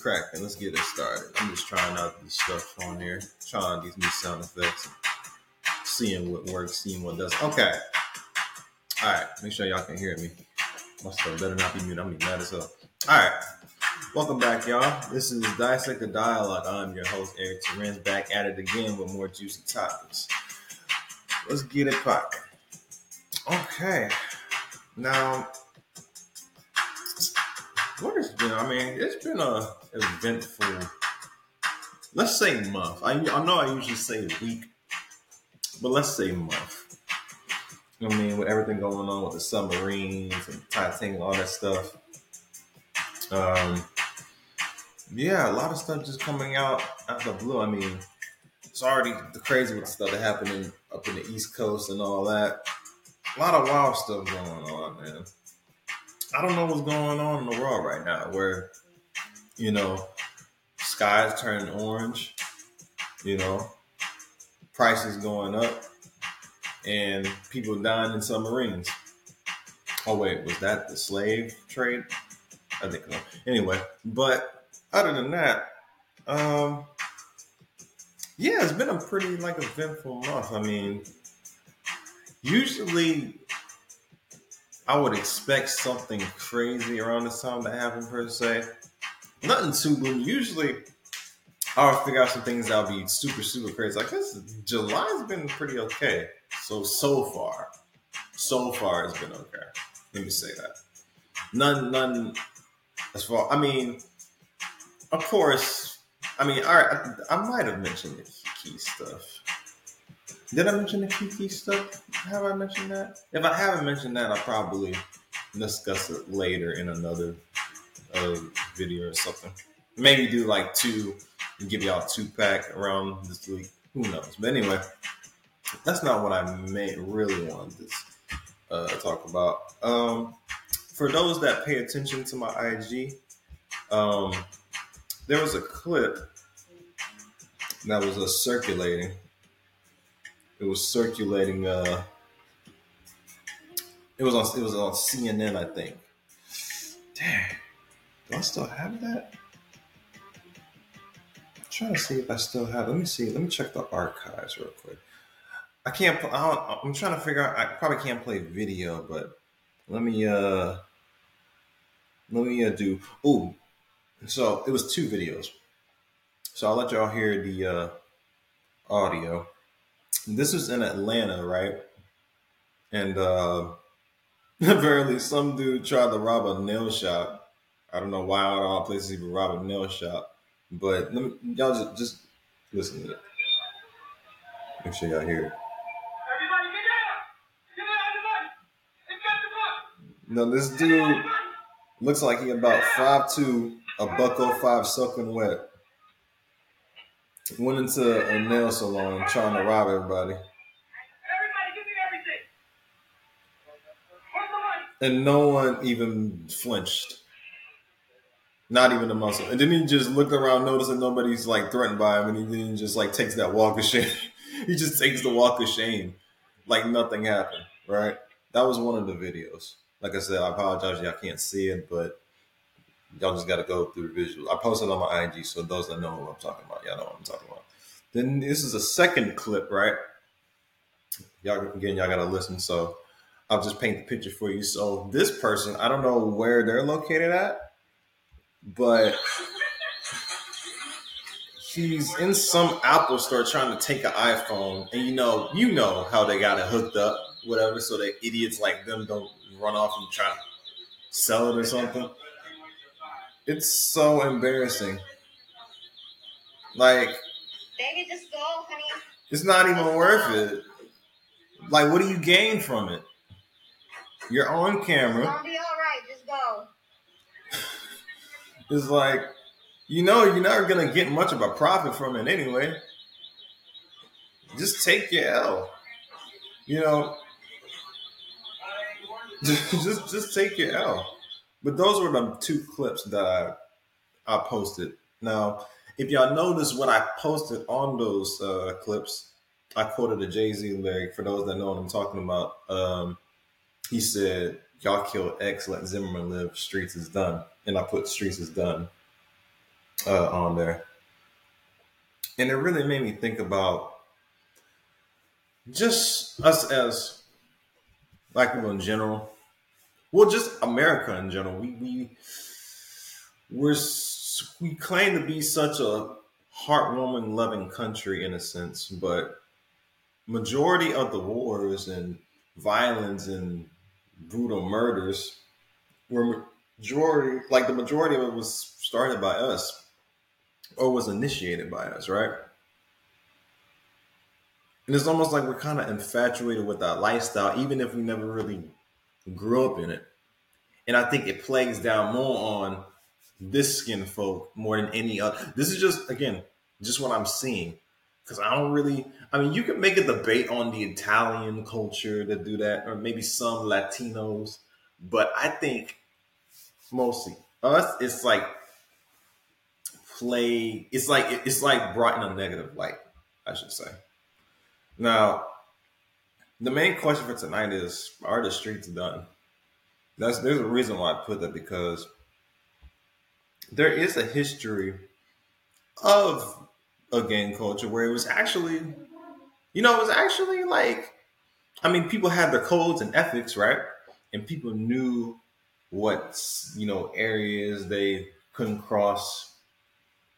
cracking. Let's get it started. I'm just trying out this stuff on here, trying these new sound effects, seeing what works, seeing what doesn't. Okay. All right, make sure y'all can hear me. My stuff better not be muted. I'm mad as hell. All right. Welcome back, y'all. This is Dissect the Dialogue. I'm your host, Eric Terrence, back at it again with more juicy topics. Let's get it popping. Okay. Now, what has been? I mean, it's been a eventful. Let's say month. I, I know I usually say week, but let's say month. I mean, with everything going on with the submarines and Titanic and all that stuff. Um, yeah, a lot of stuff just coming out out of the blue. I mean, it's already the crazy with the stuff that happened up in the East Coast and all that. A lot of wild stuff going on, man. I don't know what's going on in the world right now where, you know, skies turning orange, you know, prices going up, and people dying in submarines. Oh, wait, was that the slave trade? I think so. Anyway, but other than that, um, yeah, it's been a pretty like eventful month. I mean, usually I would expect something crazy around this time to happen per se. Nothing too boom. Usually I'll figure out some things that'll be super, super crazy. Like this July's been pretty okay. So so far. So far it's been okay. Let me say that. None none as far I mean, of course, I mean, all right, I, I might have mentioned the Kiki stuff. Did I mention the Kiki stuff? Have I mentioned that? If I haven't mentioned that, I'll probably discuss it later in another uh, video or something. Maybe do like two and give y'all two pack around this week. Who knows? But anyway, that's not what I may really wanted to uh, talk about. Um, for those that pay attention to my IG, um, there was a clip that was uh, circulating. It was circulating. Uh, it was on. It was on CNN, I think. Damn, do I still have that? I'm trying to see if I still have. Let me see. Let me check the archives real quick. I can't. I I'm trying to figure out. I probably can't play video, but let me. uh Let me uh, do. Ooh, so it was two videos. So I'll let y'all hear the uh, audio. This was in Atlanta, right? And uh, apparently, some dude tried to rob a nail shop. I don't know why out of all places would rob a nail shop, but let me, y'all just, just listen to it. Make sure y'all hear it. Everybody get down! Give it out the money! It's got the book! Now this dude looks like he about five two, a buck oh five soaking wet. Went into a nail salon trying to rob everybody. Everybody give me everything! Where's the money? and no one even flinched. Not even a muscle. And then he just looked around, noticing nobody's like threatened by him, and he then just like takes that walk of shame. he just takes the walk of shame, like nothing happened. Right? That was one of the videos. Like I said, I apologize, y'all can't see it, but y'all just got to go through the visual. I posted on my IG, so those that know what I'm talking about, y'all know what I'm talking about. Then this is a second clip, right? Y'all again, y'all gotta listen. So I'll just paint the picture for you. So this person, I don't know where they're located at, but he's in some Apple store trying to take an iPhone, and you know, you know how they got it hooked up, whatever, so that idiots like them don't run off and try to sell it or something. It's so embarrassing. Like Baby, just go, honey. It's not even worth it. Like, what do you gain from it? You're on camera. gonna be all right. Just go. It's like, you know, you're not gonna get much of a profit from it anyway. Just take your L. You know, just just, take your L. But those were the two clips that I I posted. Now, if y'all notice what I posted on those uh, clips, I quoted a Jay Z lyric. For those that know what I'm talking about, um, he said, "Y'all killed X, let Zimmerman live. Streets is done." And I put "Streets is done" uh, on there, and it really made me think about just us as black people in general. Well, just America in general. We we we're we claim to be such a heartwarming, loving country in a sense, but majority of the wars and violence and brutal murders were majority like the majority of it was started by us or was initiated by us, right? And it's almost like we're kind of infatuated with that lifestyle, even if we never really grew up in it. And I think it plagues down more on this skin folk more than any other. This is just again, just what I'm seeing. Cause I don't really I mean you can make a debate on the Italian culture to do that, or maybe some Latinos, but I think mostly us it's like play it's like it's like brought in a negative light, I should say. Now the main question for tonight is are the streets done? That's there's a reason why I put that because there is a history of a gang culture where it was actually, you know, it was actually like, I mean, people had their codes and ethics, right? And people knew what, you know, areas they couldn't cross,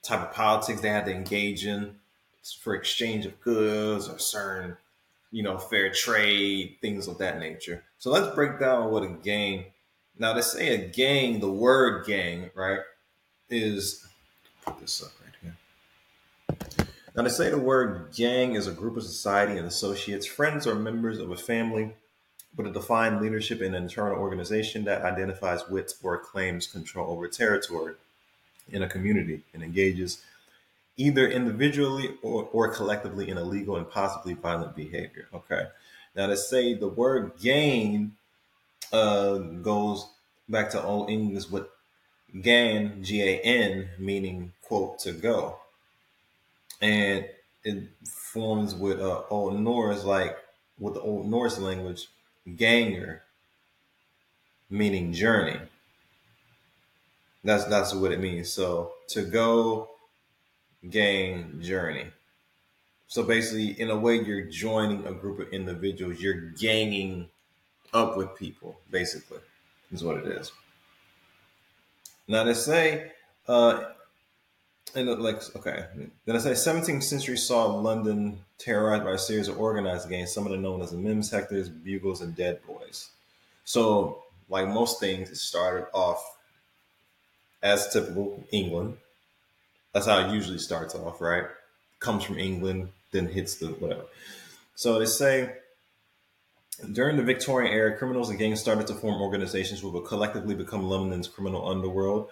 type of politics they had to engage in for exchange of goods or certain, you know, fair trade, things of that nature. So let's break down what a gang. Now, to say a gang, the word gang, right, is put this up. Now, to say the word gang is a group of society and associates, friends, or members of a family with a defined leadership and internal organization that identifies with or claims control over territory in a community and engages either individually or, or collectively in illegal and possibly violent behavior. Okay. Now, to say the word gang uh, goes back to Old English with gan, G A N, meaning quote to go, and it forms with uh, Old Norse, like with the Old Norse language, ganger, meaning journey. That's that's what it means. So to go, gang, journey. So basically, in a way, you're joining a group of individuals. You're ganging up with people. Basically, is what it is. Now to say, uh, and it, like okay, then I say 17th century saw London terrorized by a series of organized gangs, some of them known as the Mims Hectors, Bugles, and Dead Boys. So, like most things, it started off as typical England. That's how it usually starts off, right? Comes from England, then hits the whatever. So they say during the Victorian era, criminals and gangs started to form organizations which would collectively become London's criminal underworld.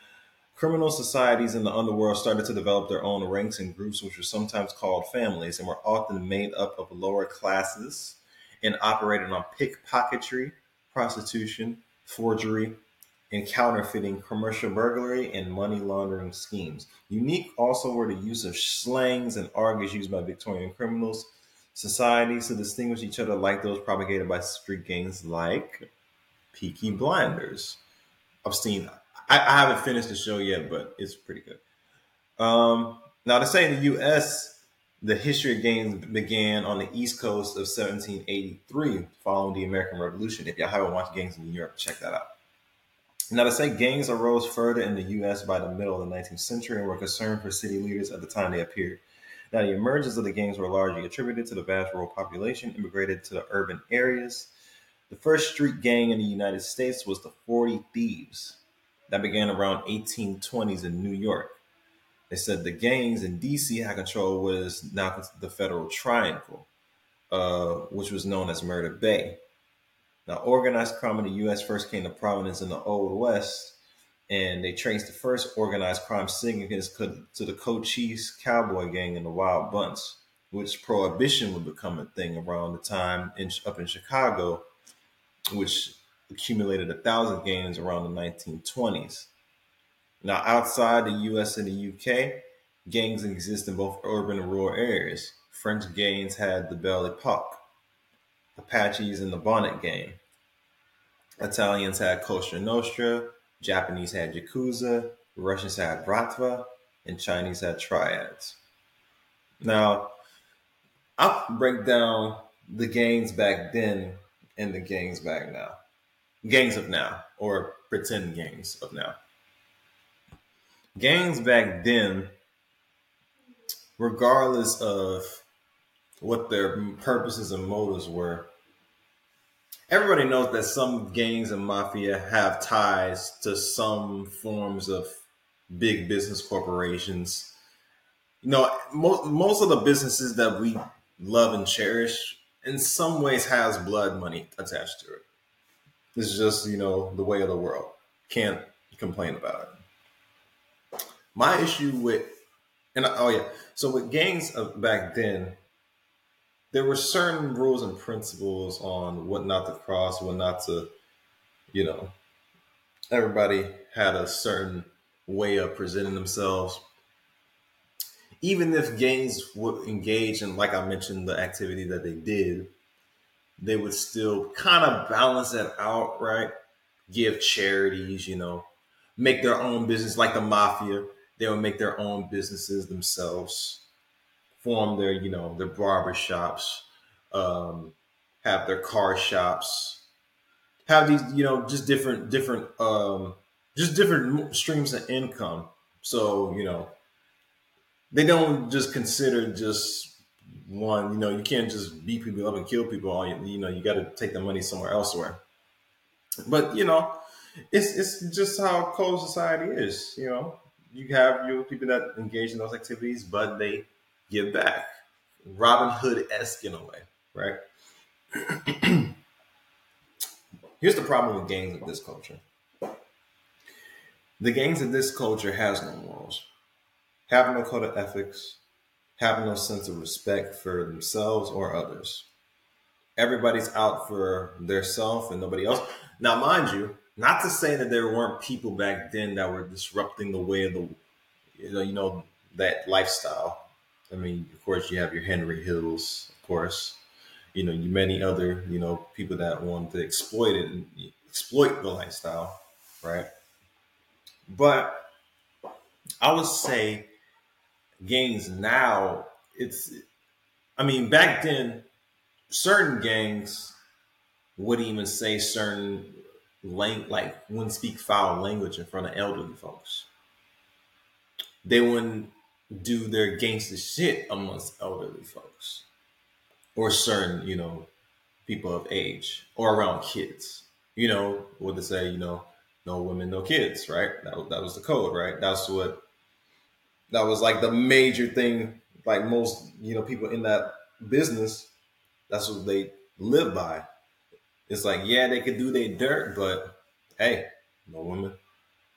Criminal societies in the underworld started to develop their own ranks and groups, which were sometimes called families and were often made up of lower classes and operated on pickpocketry, prostitution, forgery, and counterfeiting, commercial burglary, and money laundering schemes. Unique also were the use of slangs and argots used by Victorian criminals societies to distinguish each other, like those propagated by street gangs like Peaky Blinders. Seen. I, I haven't finished the show yet, but it's pretty good. Um, now, to say in the U.S., the history of gangs began on the East Coast of 1783, following the American Revolution. If y'all haven't watched Gangs in New York, check that out. Now, to say gangs arose further in the U.S. by the middle of the 19th century and were concerned for city leaders at the time they appeared. Now, the emergence of the gangs were largely attributed to the vast rural population immigrated to the urban areas. The first street gang in the United States was the 40 Thieves. That began around 1820s in New York. they said the gangs in DC had control is now the Federal Triangle, uh, which was known as Murder Bay. Now, organized crime in the U.S. first came to prominence in the Old West, and they traced the first organized crime significance to the Cochise Cowboy Gang and the Wild Bunch, which prohibition would become a thing around the time in, up in Chicago, which accumulated a thousand gangs around the 1920s. Now, outside the US and the UK, gangs exist in both urban and rural areas. French gangs had the Belle Epoque, Apaches and the Bonnot Gang. Italians had Cosa Nostra, Japanese had Yakuza, Russians had Bratva, and Chinese had Triads. Now, I'll break down the gangs back then and the gangs back now. Gangs of now, or pretend gangs of now. Gangs back then, regardless of what their purposes and motives were, everybody knows that some gangs and mafia have ties to some forms of big business corporations. You know, most most of the businesses that we love and cherish in some ways has blood money attached to it. It's just, you know, the way of the world. Can't complain about it. My issue with and oh yeah, so with gangs back then, there were certain rules and principles on what not to cross, what not to, you know, everybody had a certain way of presenting themselves. Even if gangs would engage in, like I mentioned, the activity that they did, they would still kind of balance it out, right? Give charities, you know, make their own business like the mafia. They would make their own businesses themselves form their, you know, their barber shops, um, have their car shops, have these, you know, just different, different, um, just different streams of income. So, you know, they don't just consider just one, you know, you can't just beat people up and kill people. All you, you know, you got to take the money somewhere elsewhere. But you know, it's it's just how cold society is. You know, you have your people that engage in those activities, but they give back. Robin Hood esque in a way, right? Here's the problem with gangs of this culture. The gangs of this culture has no morals, have no code of ethics, have no sense of respect for themselves or others. Everybody's out for their self and nobody else. Now, mind you, not to say that there weren't people back then that were disrupting the way of the, you know, you know that lifestyle I mean, of course, you have your Henry Hills, of course. You know, many other you know people that want to exploit it and exploit the lifestyle, right? But I would say gangs now it's I mean back then certain gangs would even say certain lang- like wouldn't speak foul language in front of elderly folks. They wouldn't do their gangster shit amongst elderly folks or certain, you know, people of age or around kids. You know, what to say, you know, no women, no kids, right? That, that was the code, right? That's what, that was like the major thing, like most, you know, people in that business, that's what they live by. It's like, yeah, they could do their dirt, but hey, no women,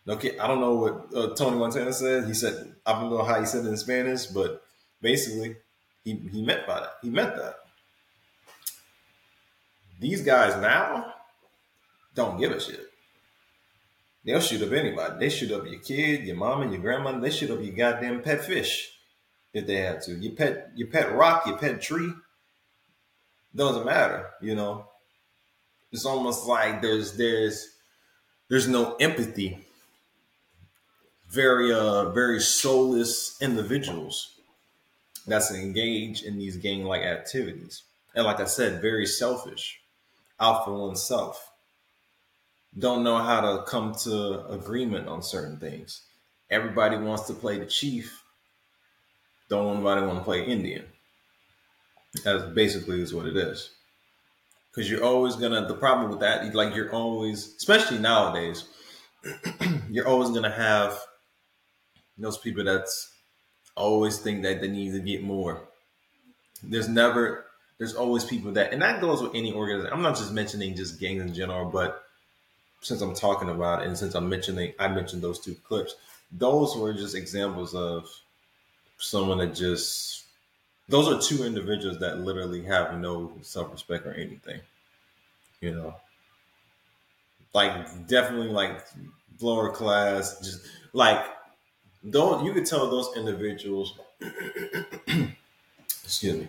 no kid. I don't know what uh, Tony Montana said. He said I don't know how he said it in Spanish, but basically he he meant by that. He meant that. These guys now don't give a shit. They'll shoot up anybody. They shoot up your kid, your mama, your grandmother. They shoot up your goddamn pet fish if they have to. Your pet, your pet rock, your pet tree. Doesn't matter, you know. It's almost like there's there's there's no empathy very uh very soulless individuals that's engaged in these gang like activities. And like I said, very selfish, out for oneself. Don't know how to come to agreement on certain things. Everybody wants to play the chief. Don't nobody want to play Indian. That's basically is what it is. Because you're always gonna the problem with that, like you're always, especially nowadays, you're always gonna have those people that's always think that they need to get more. There's never, there's always people that, and that goes with any organization. I'm not just mentioning just gangs in general, but since I'm talking about it, and since I'm mentioning, I mentioned those two clips. Those were just examples of someone that just. Those are two individuals that literally have no self-respect or anything. You know, like definitely like lower class, just like don't you could tell those individuals excuse me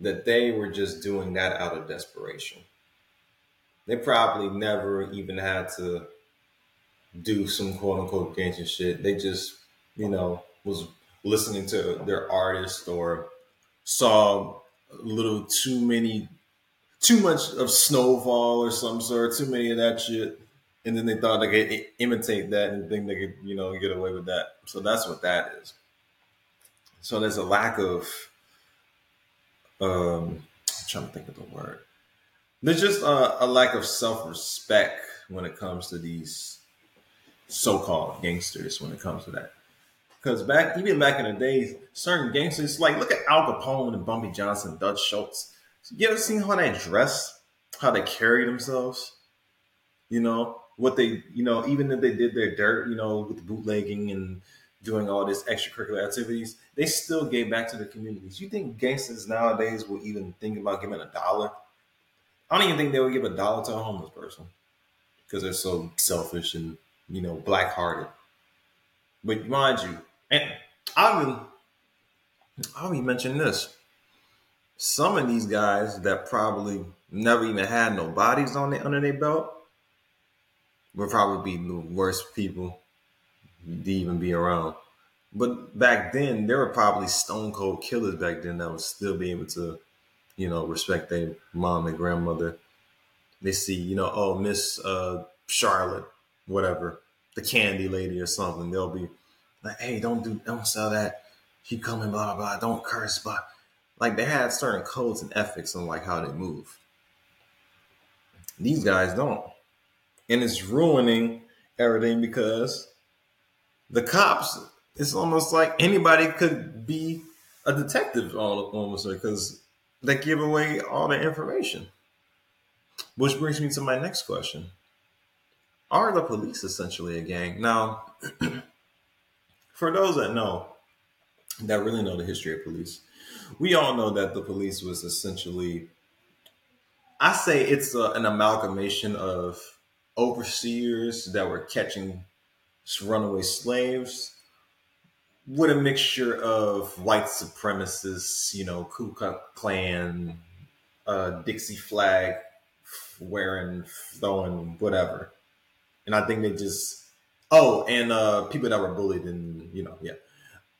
that they were just doing that out of desperation they probably never even had to do some quote unquote gangster shit they just you know was listening to their artist or saw a little too many too much of snowfall or some sort too many of that shit and then they thought they could imitate that and think they could, you know, get away with that. So that's what that is. So there's a lack of, um, I'm trying to think of the word. There's just a, a lack of self-respect when it comes to these so-called gangsters. When it comes to that, because back even back in the days, certain gangsters like look at Al Capone and Bumpy Johnson, Dutch Schultz. You ever seen how they dress, how they carry themselves? you know what they you know even if they did their dirt you know with bootlegging and doing all this extracurricular activities they still gave back to the communities you think gangsters nowadays will even think about giving a dollar i don't even think they would give a dollar to a homeless person because they're so selfish and you know black-hearted but mind you and i've been i'll be mentioning this some of these guys that probably never even had no bodies on their under their belt would probably be the worst people to even be around. But back then, there were probably stone cold killers back then that would still be able to, you know, respect their mom and grandmother. They see, you know, oh, Miss uh, Charlotte, whatever, the candy lady or something. They'll be like, hey, don't do, don't sell that. Keep coming, blah, blah, don't curse, but like they had certain codes and ethics on like how they move. These guys don't and it's ruining everything because the cops it's almost like anybody could be a detective all almost because they give away all the information. Which brings me to my next question. Are the police essentially a gang? Now for those that know that really know the history of police we all know that the police was essentially i say it's a, an amalgamation of overseers that were catching runaway slaves with a mixture of white supremacists, you know, Ku Klux Klan, uh, Dixie flag wearing, throwing, whatever. And I think they just, oh, and uh, people that were bullied and, you know, yeah,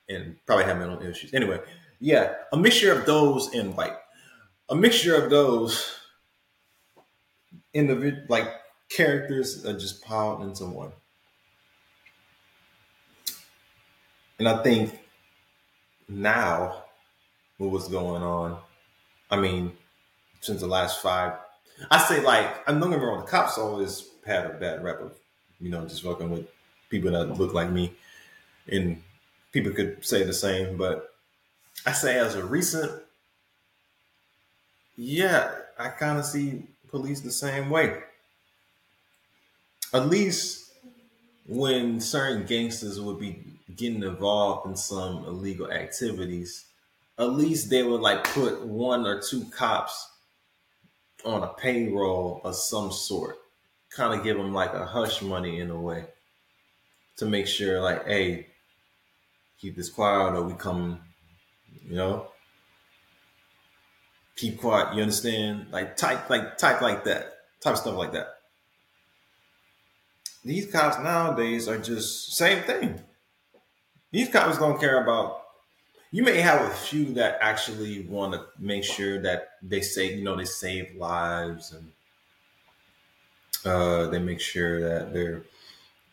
and probably had mental issues. Anyway, yeah, a mixture of those and white. A mixture of those individual, like characters are just piled into one. And I think now, with what's going on, I mean, since the last five, I say like, I'm not gonna wrong, the cops always had a bad rep of, you know, just working with people that look like me. And people could say the same, but I say as a recent, yeah, I kind of see police the same way at least when certain gangsters would be getting involved in some illegal activities, at least they would like put one or two cops on a payroll of some sort, kind of give them like a hush money in a way to make sure, like, hey, keep this quiet or we come, you know, keep quiet. You understand? Like type, like type like that, type stuff like that these cops nowadays are just same thing. These cops don't care about. You may have a few that actually want to make sure that they say, you know, they save lives and uh, they make sure that they're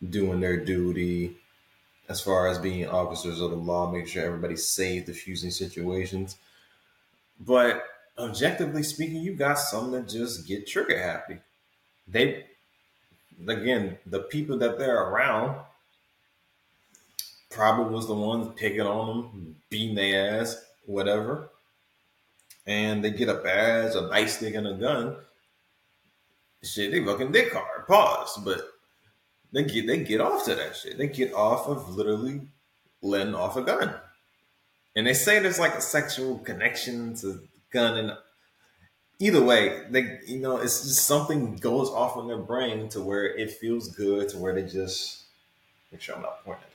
doing their duty as far as being officers of the law, make sure everybody's safe, diffusing situations. But objectively speaking, you got some that just get trigger happy. They again, the people that they're around probably was the ones picking on them, beating their ass, whatever. And they get a badge, a nightstick, and a gun. Shit, they fucking dick hard. Pause. But they get they get off to that shit. They get off of literally letting off a gun. And they say there's like a sexual connection to gun and either way, they you know, it's just something goes off in their brain to where it feels good to where they just make sure I'm not pointing.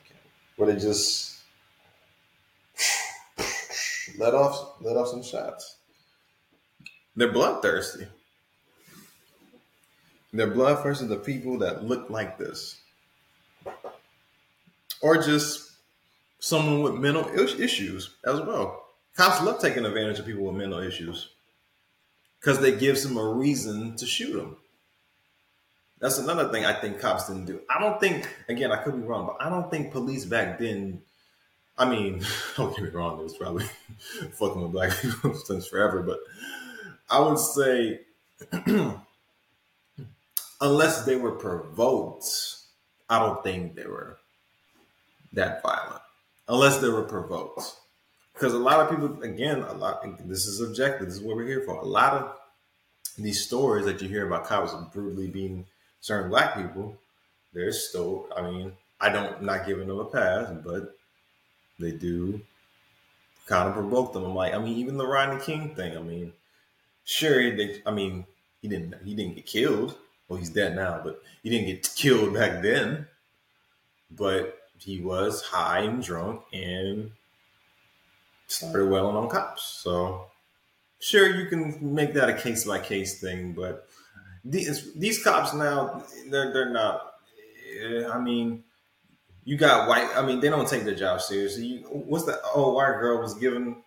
Where they just let off let off some shots. They're bloodthirsty. They're bloodthirsty to people that look like this. Or just someone with mental issues as well. Cops love taking advantage of people with mental issues because they gives them a reason to shoot them. That's another thing I think cops didn't do. I don't think, again, I could be wrong, but I don't think police back then. I mean, don't get me wrong, it was probably fucking with black people since forever, but I would say, unless they were provoked, I don't think they were that violent. Unless they were provoked. Because a lot of people, again, a lot, this is objective, this is what we're here for. A lot of these stories that you hear about cops brutally being certain black people, they're still, I mean, I don't, I'm not giving them a pass, but they do kind of provoke them. I'm like, I mean, even the Rodney King thing, I mean, sure, they, I mean, he didn't, he didn't get killed. Well, he's dead now, but he didn't get killed back then. But he was high and drunk and started wailing on cops. So, sure, you can make that a case by case thing, but these these cops now they're they're not. I mean, you got white. I mean, they don't take their job seriously. You, what's the oh white girl was given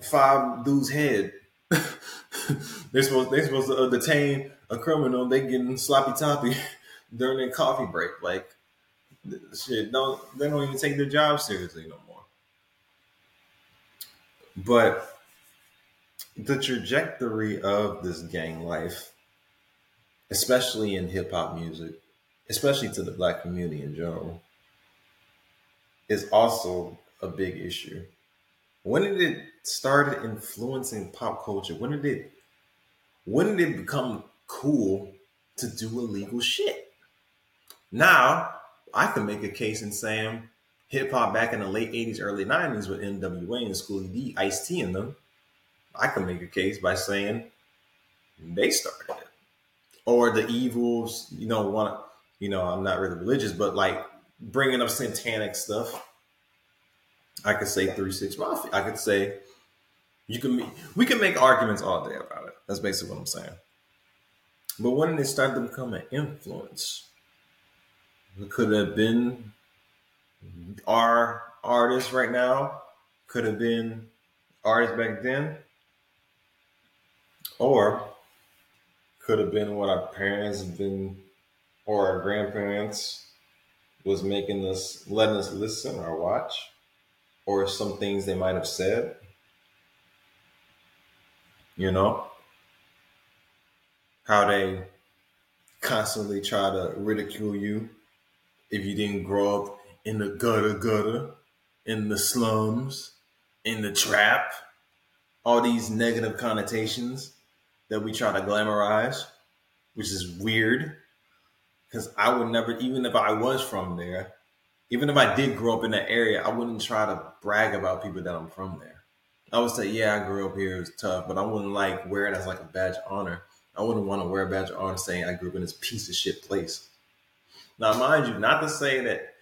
five dudes head. they're supposed they're supposed to uh, detain a criminal. They getting sloppy toppy during their coffee break. Like shit, don't they don't even take their job seriously no more. But the trajectory of this gang life, especially in hip hop music, especially to the black community in general, is also a big issue. When did it started influencing pop culture? When did it when did it become cool to do illegal shit? Now, I can make a case in saying hip hop back in the late 80s, early 90s with NWA and Schoolly D, Ice T in them. I can make a case by saying they started it. Or the evils, you know, want you know, I'm not really religious, but like bringing up satanic stuff. I could say three six mafia. I could say you can we can make arguments all day about it. That's basically what I'm saying. But when did it start to become an influence? It could have been our artists right now, could have been artists back then, or could have been what our parents have been or our grandparents was making us letting us listen or watch, or some things they might have said. You know? How they constantly try to ridicule you if you didn't grow up in the gutter gutter, in the slums, in the trap, all these negative connotations that we try to glamorize, which is weird. Because I would never, even if I was from there, even if I did grow up in that area, I wouldn't try to brag about people that I'm from there. I would say, yeah, I grew up here, it was tough, but I wouldn't like wear it as like a badge of honor. I wouldn't want to wear a badge of honor saying I grew up in this piece of shit place. Now, mind you, not to say that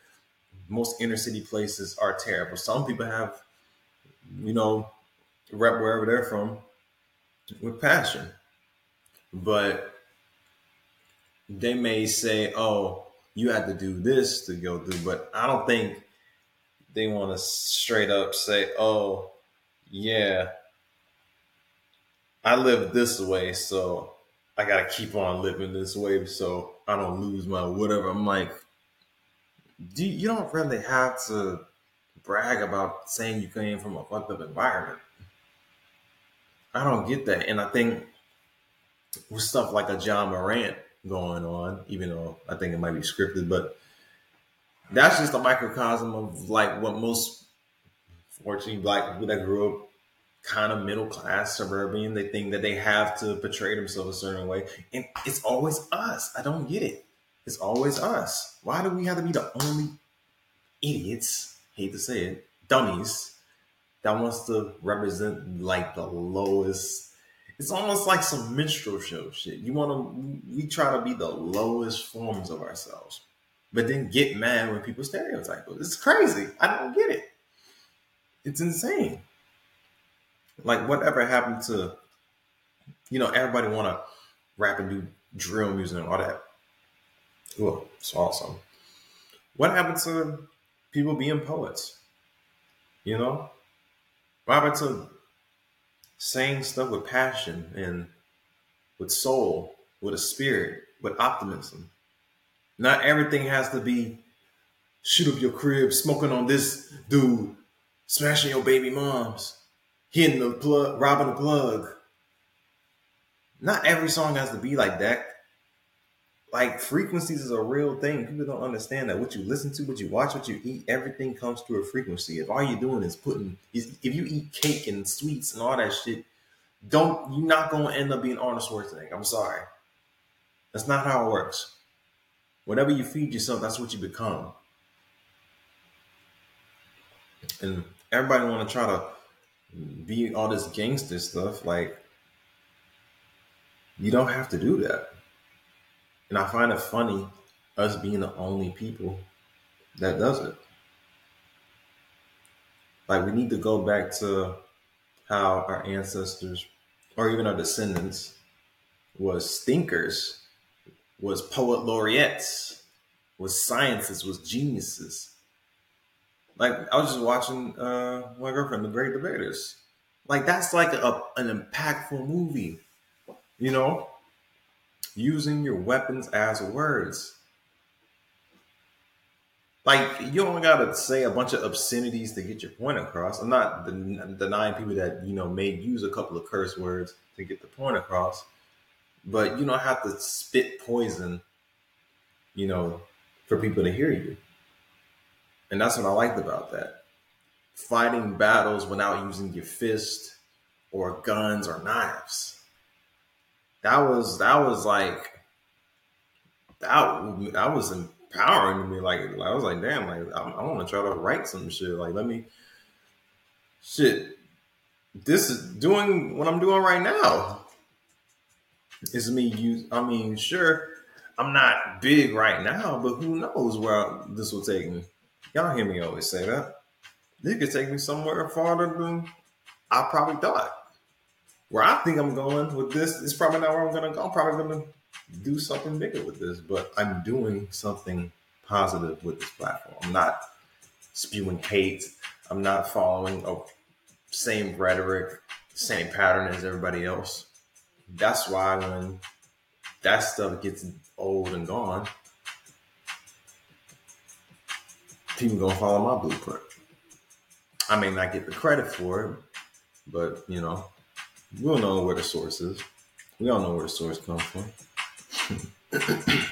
most inner city places are terrible. Some people have, you know, rep wherever they're from with passion. But they may say, oh, you had to do this to go through. But I don't think they want to straight up say, oh, yeah, I live this way, so I got to keep on living this way so I don't lose my whatever. I'm like, do you don't really have to brag about saying you came from a fucked up environment. I don't get that. And I think with stuff like a Ja Morant going on, even though I think it might be scripted, but that's just a microcosm of like what most fortunately black people that grew up kind of middle class suburban they think that they have to portray themselves a certain way and it's always us. I don't get it. It's always us. Why do we have to be the only idiots hate to say it dummies that wants to represent like the lowest it's almost like some minstrel show shit. You want to we try to be the lowest forms of ourselves but then get mad when people stereotype us. It's crazy. I don't get it. It's insane. Like whatever happened to you know everybody want to rap and do drill music and all that. Cool, it's awesome. What happened to people being poets? You know? What happened to saying stuff with passion and with soul with a spirit with optimism not everything has to be shoot up your crib smoking on this dude smashing your baby moms hitting the plug, robbing the plug. Not every song has to be like that. Like frequencies is a real thing. People don't understand that. What you listen to, what you watch, what you eat, everything comes through a frequency. If all you're doing is putting, if you eat cake and sweets and all that shit, don't you're not gonna end up being Arnold Schwarzenegger. I'm sorry. That's not how it works. Whatever you feed yourself, that's what you become. And everybody want to try to be all this gangster stuff, like you don't have to do that. And I find it funny us being the only people that does it. Like we need to go back to how our ancestors or even our descendants was thinkers, was poet laureates, was scientists, was geniuses. Like I was just watching uh my girlfriend, The Great Debaters. Like that's like a, an impactful movie, you know, using your weapons as words. Like you only gotta say a bunch of obscenities to get your point across. I'm not den- denying people that you know may use a couple of curse words to get the point across, but you don't have to spit poison, you know, for people to hear you. And that's what I liked about that. Fighting battles without using your fist or guns or knives. That was that was like that that was empowering to me. Like I was like, damn, like I, I want to try to write some shit. Like let me shit. This is doing what I'm doing right now. Is me use. I mean, sure, I'm not big right now, but who knows where this will take me. Y'all hear me always say that. This could take me somewhere farther than I probably thought. Where I think I'm going with this is probably not where I'm gonna go. I'm probably gonna do something bigger with this, but I'm doing something positive with this platform. I'm not spewing hate. I'm not following a same rhetoric, same pattern as everybody else. That's why when that stuff gets old and gone, people gonna follow my blueprint. I may not get the credit for it, but you know, we'll know where the source is. We all know where the source comes from.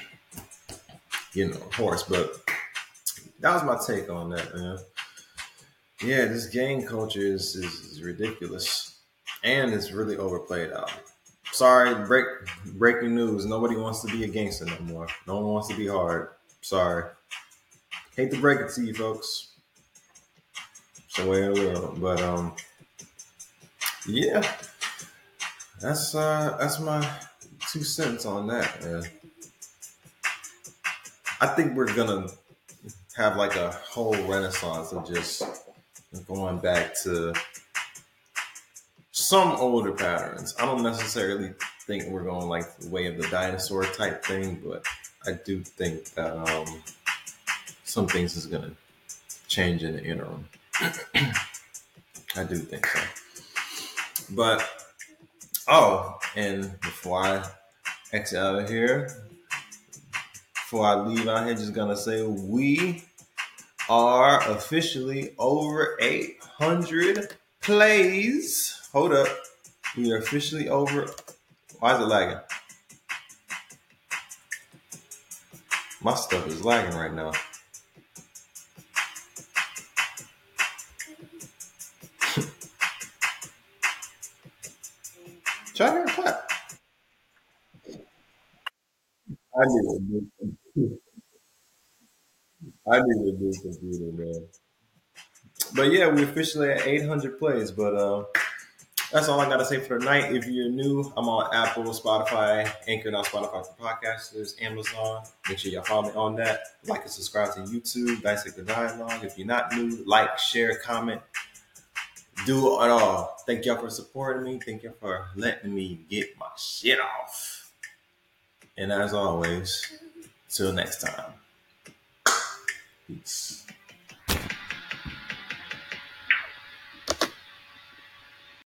you know, of course, but that was my take on that, man. Yeah, this gang culture is, is, is ridiculous. And it's really overplayed out. Sorry, break breaking news. Nobody wants to be a gangster no more. No one wants to be hard. Sorry. Hate to break it to you folks. It's the way world. But um yeah. That's uh that's my two cents on that, man. I think we're gonna have like a whole renaissance of just going back to some older patterns. I don't necessarily think we're going like the way of the dinosaur type thing, but I do think that um, some things is gonna change in the interim. I do think so. But oh, and before I exit out of here, before I leave out here, just gonna say we are officially over 800 plays. Hold up. We are officially over. Why is it lagging? My stuff is lagging right now. I need a new. I need a new computer, man. But yeah, we're officially at 800 plays. But uh, that's all I got to say for tonight. If you're new, I'm on Apple, Spotify, Anchor, not Spotify for podcasters, Amazon. Make sure y'all follow me on that. Like and subscribe to YouTube, Dissect the Dialogue. If you're not new, like, share, comment, do it all. Thank y'all for supporting me. Thank y'all for letting me get my shit off. And as always, till next time. Peace.